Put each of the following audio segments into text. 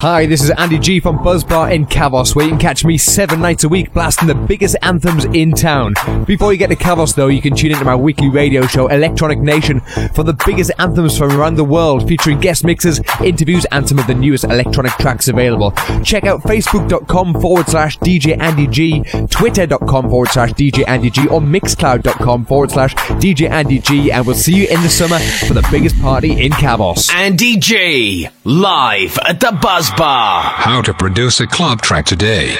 Hi, this is Andy G from Buzzbar in Kavos, where you can catch me seven nights a week blasting the biggest anthems in town. Before you get to Kavos, though, you can tune into my weekly radio show, Electronic Nation, for the biggest anthems from around the world, featuring guest mixes, interviews, and some of the newest electronic tracks available. Check out facebook.com forward slash DJ Andy G, twitter.com forward slash DJ Andy G, or mixcloud.com forward slash DJ Andy G, and we'll see you in the summer for the biggest party in Kavos. Andy G, live at the Buzz Bar. How to produce a club track today.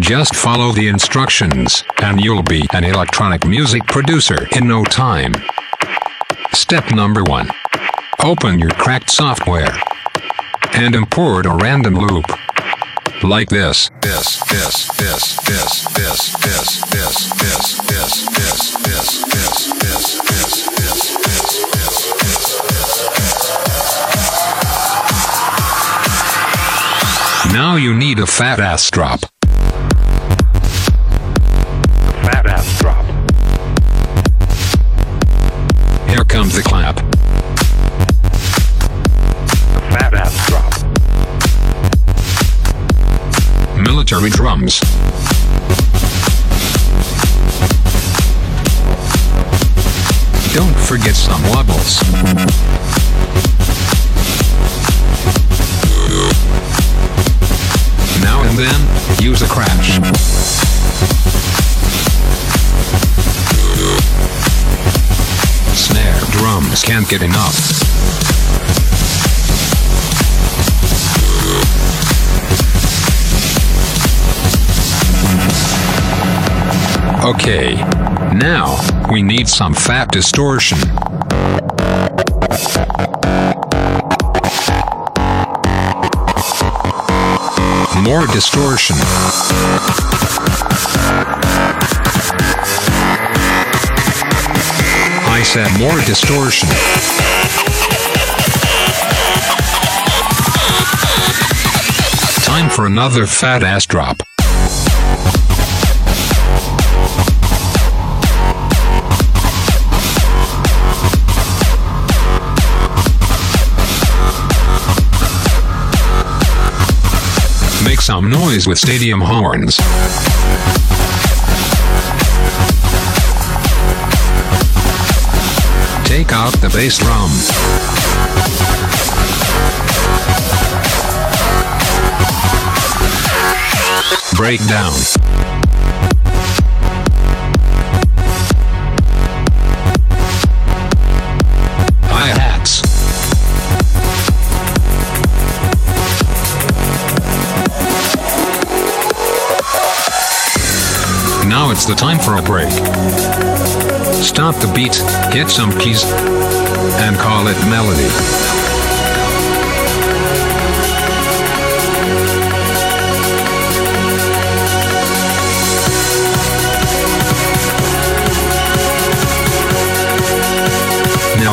Just follow the instructions, and you'll be an electronic music producer in no time. Step number one Open your cracked software and import a random loop. Like this. This, this, this, this, this, this, this, this, this, this, this, this, this, this, this, Now you need a fat ass drop. Fat ass drop. Here comes the clap. Fat ass drop. Military drums. Don't forget some wobbles. And then, use a crash. Snare drums can't get enough. Okay, now we need some fat distortion. More distortion. I said more distortion. Time for another fat ass drop. Noise with stadium horns. Take out the bass drum. Breakdown. It's the time for a break. Stop the beat, get some keys, and call it melody.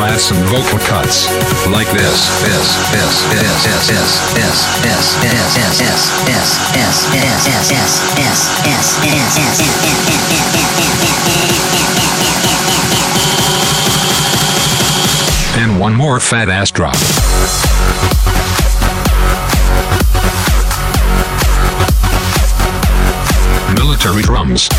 This, this, this, this, this, this, And one more fat ass drop. Military drums.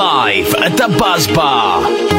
live at the Buzz Bar.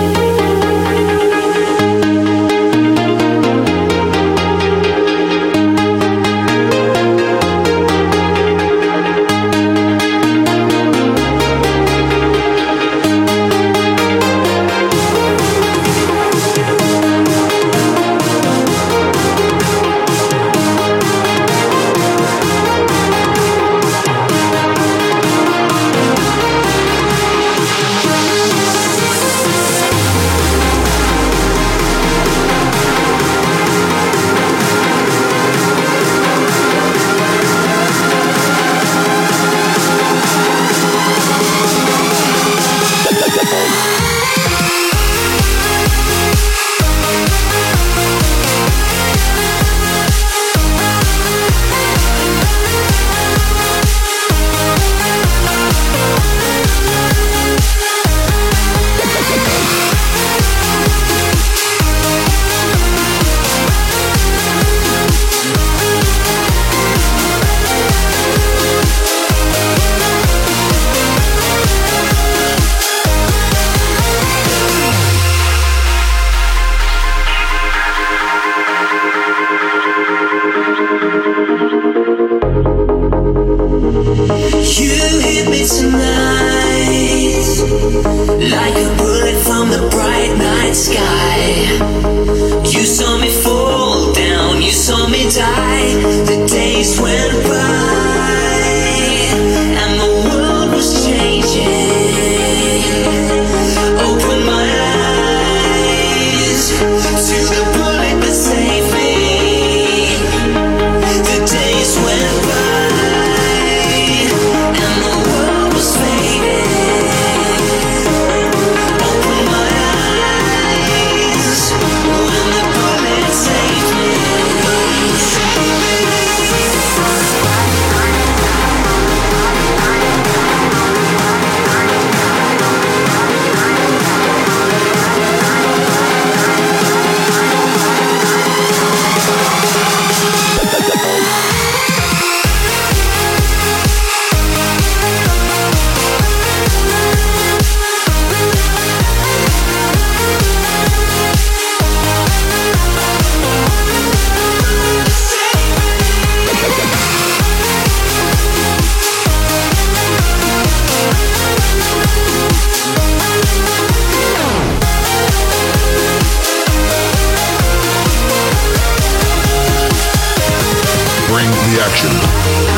action.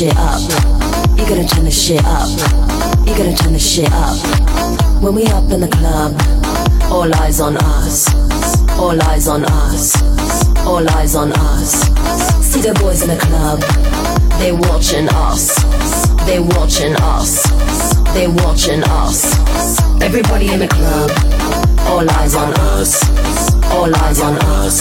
shit up. You gotta turn the shit up. You gotta turn the shit up. When we up in the club, all eyes on us. All eyes on us. All eyes on us. See the boys in the club. They watching us. They watching us. They watching us. Everybody in the club all eyes on us. All eyes on us.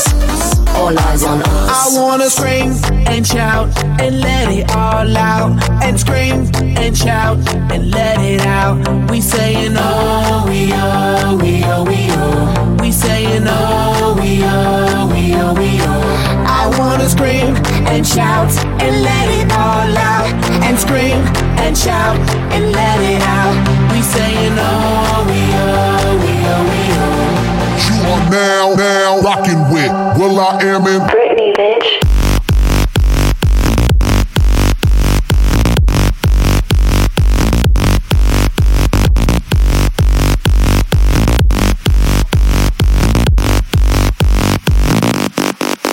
All eyes on us. I wanna scream and shout and let it all out. And scream and shout and let it out. We saying oh, we are, we are, we are. We saying oh, we are, we are, we are. I wanna scream and shout and let it all out. And scream and shout and let it out. We saying oh, we are now, now, rockin' with will.i.am in Britney, bitch.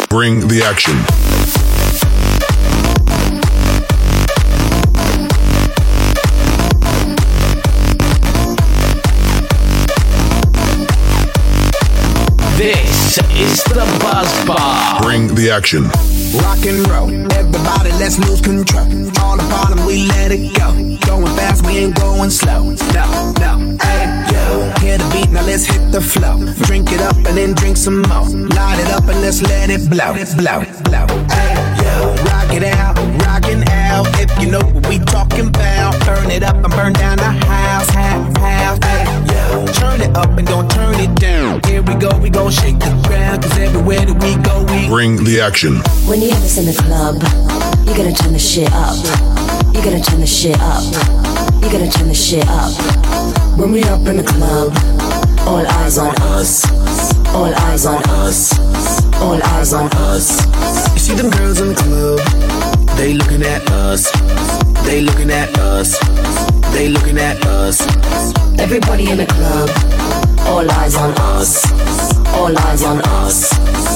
Bring the action. Buzzbar. Bring the action. Rock and roll. Everybody, let's lose control. All the bottom, we let it go. Going fast, we ain't going slow. No, no, hey, yo. Hear the beat, now let's hit the flow. Drink it up and then drink some more. Light it up and let's let it blow. Blow, blow, hey, yo. Rock it out, rockin' out. If you know what we talking about, burn it up and burn down the house, house, house. Hey, yo. Turn it up and don't turn it down. Here we go, we gon' shake the Bring the action. When you have this in the club, you're gonna turn the shit up. You're gonna turn the shit up. You're gonna turn the shit up. When we up in the club, all eyes on us. All eyes on us. All eyes on us. You see them girls in the club, they looking at us. They looking at us. They looking at us. Everybody in the club, all eyes on us. All eyes on us.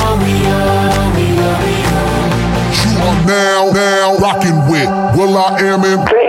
now, now rocking with will.i.am in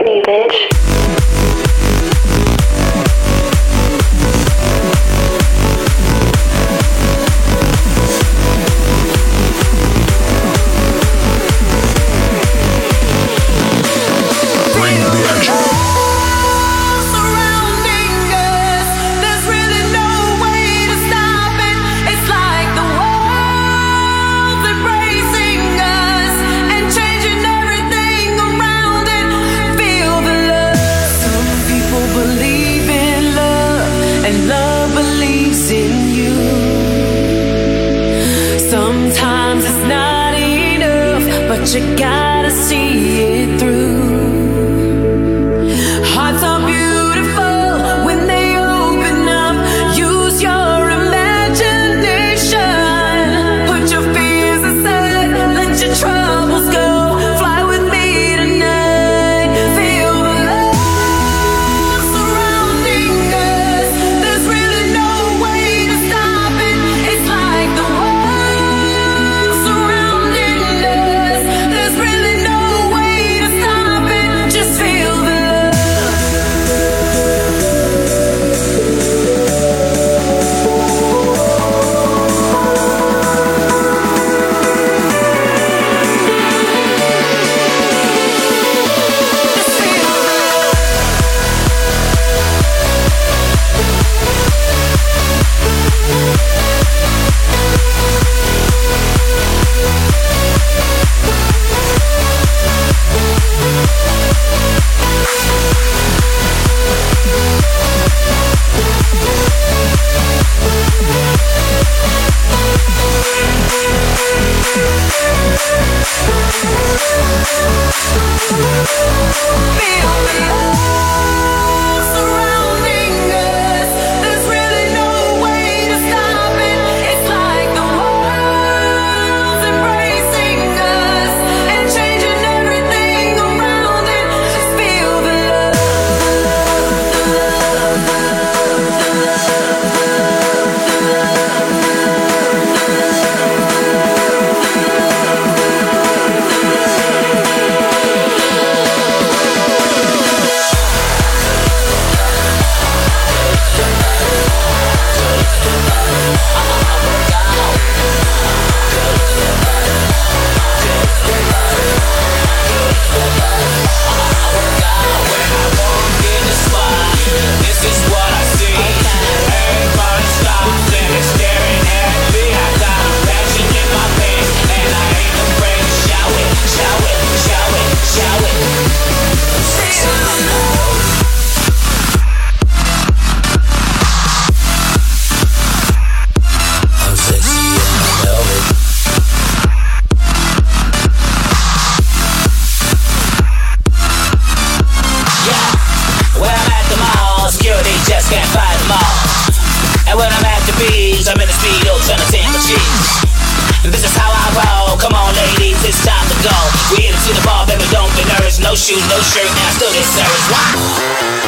shoes, no shirt, service. Why?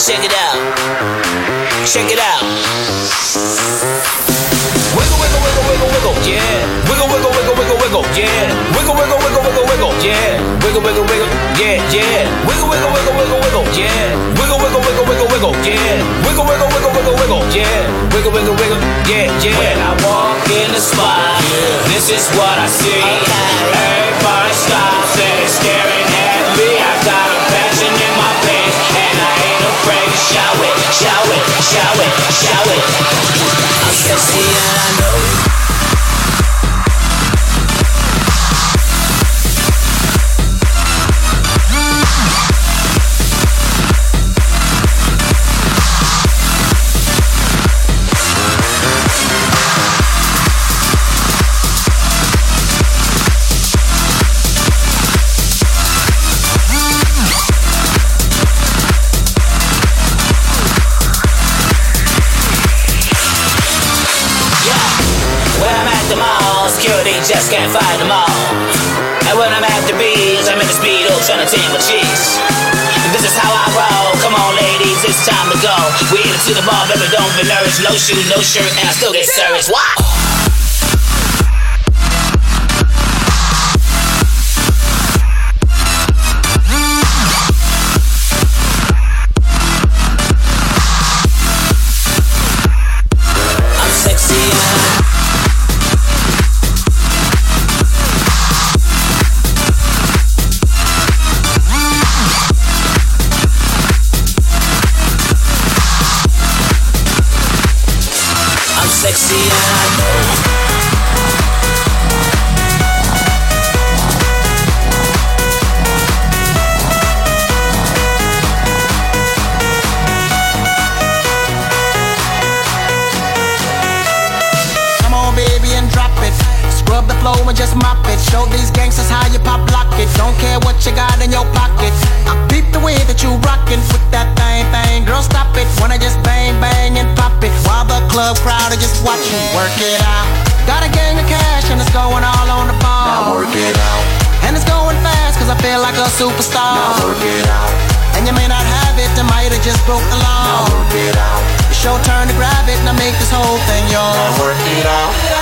Check it out. Check it out. Wiggle, wiggle, wiggle, wiggle, wiggle, yeah. Wiggle, wiggle, wiggle, wiggle, wiggle, yeah. Wiggle, wiggle, wiggle, wiggle, wiggle, yeah. Wiggle, wiggle, wiggle, yeah, yeah. Wiggle, wiggle, wiggle, wiggle, wiggle, yeah. Wiggle, wiggle, wiggle, wiggle, wiggle, yeah. Wiggle, wiggle, wiggle, wiggle, wiggle, yeah. Wiggle, wiggle, wiggle, yeah, yeah. When I walk in the spot, this is what I see. Everybody stops and is shout it, shout it. I'm sexy and I know just can't find them all. And when I'm at the beach, I'm in the speedo trying to tame my chicks. This is how I roll. Come on, ladies, it's time to go. We headed to the bar, baby, don't be nervous. No shoes, no shirt, and I still get service. Wow. Work it out. Got a gang of cash and it's going all on the ball. Now work it out. And it's going fast cause I feel like a superstar. Now work it out. And you may not have it, I might have just broke the law. Now work it out. It's your turn to grab it and I make this whole thing yours. Now work it out.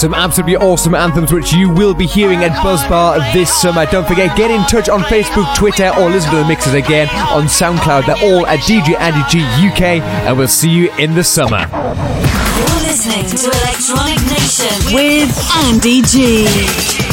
Some absolutely awesome anthems which you will be hearing at Buzzbar this summer. Don't forget, get in touch on Facebook, Twitter, or listen to the mixes again on SoundCloud. They're all at DJ Andy G UK, and we'll see you in the summer. You're listening to Electronic Nation with Andy G.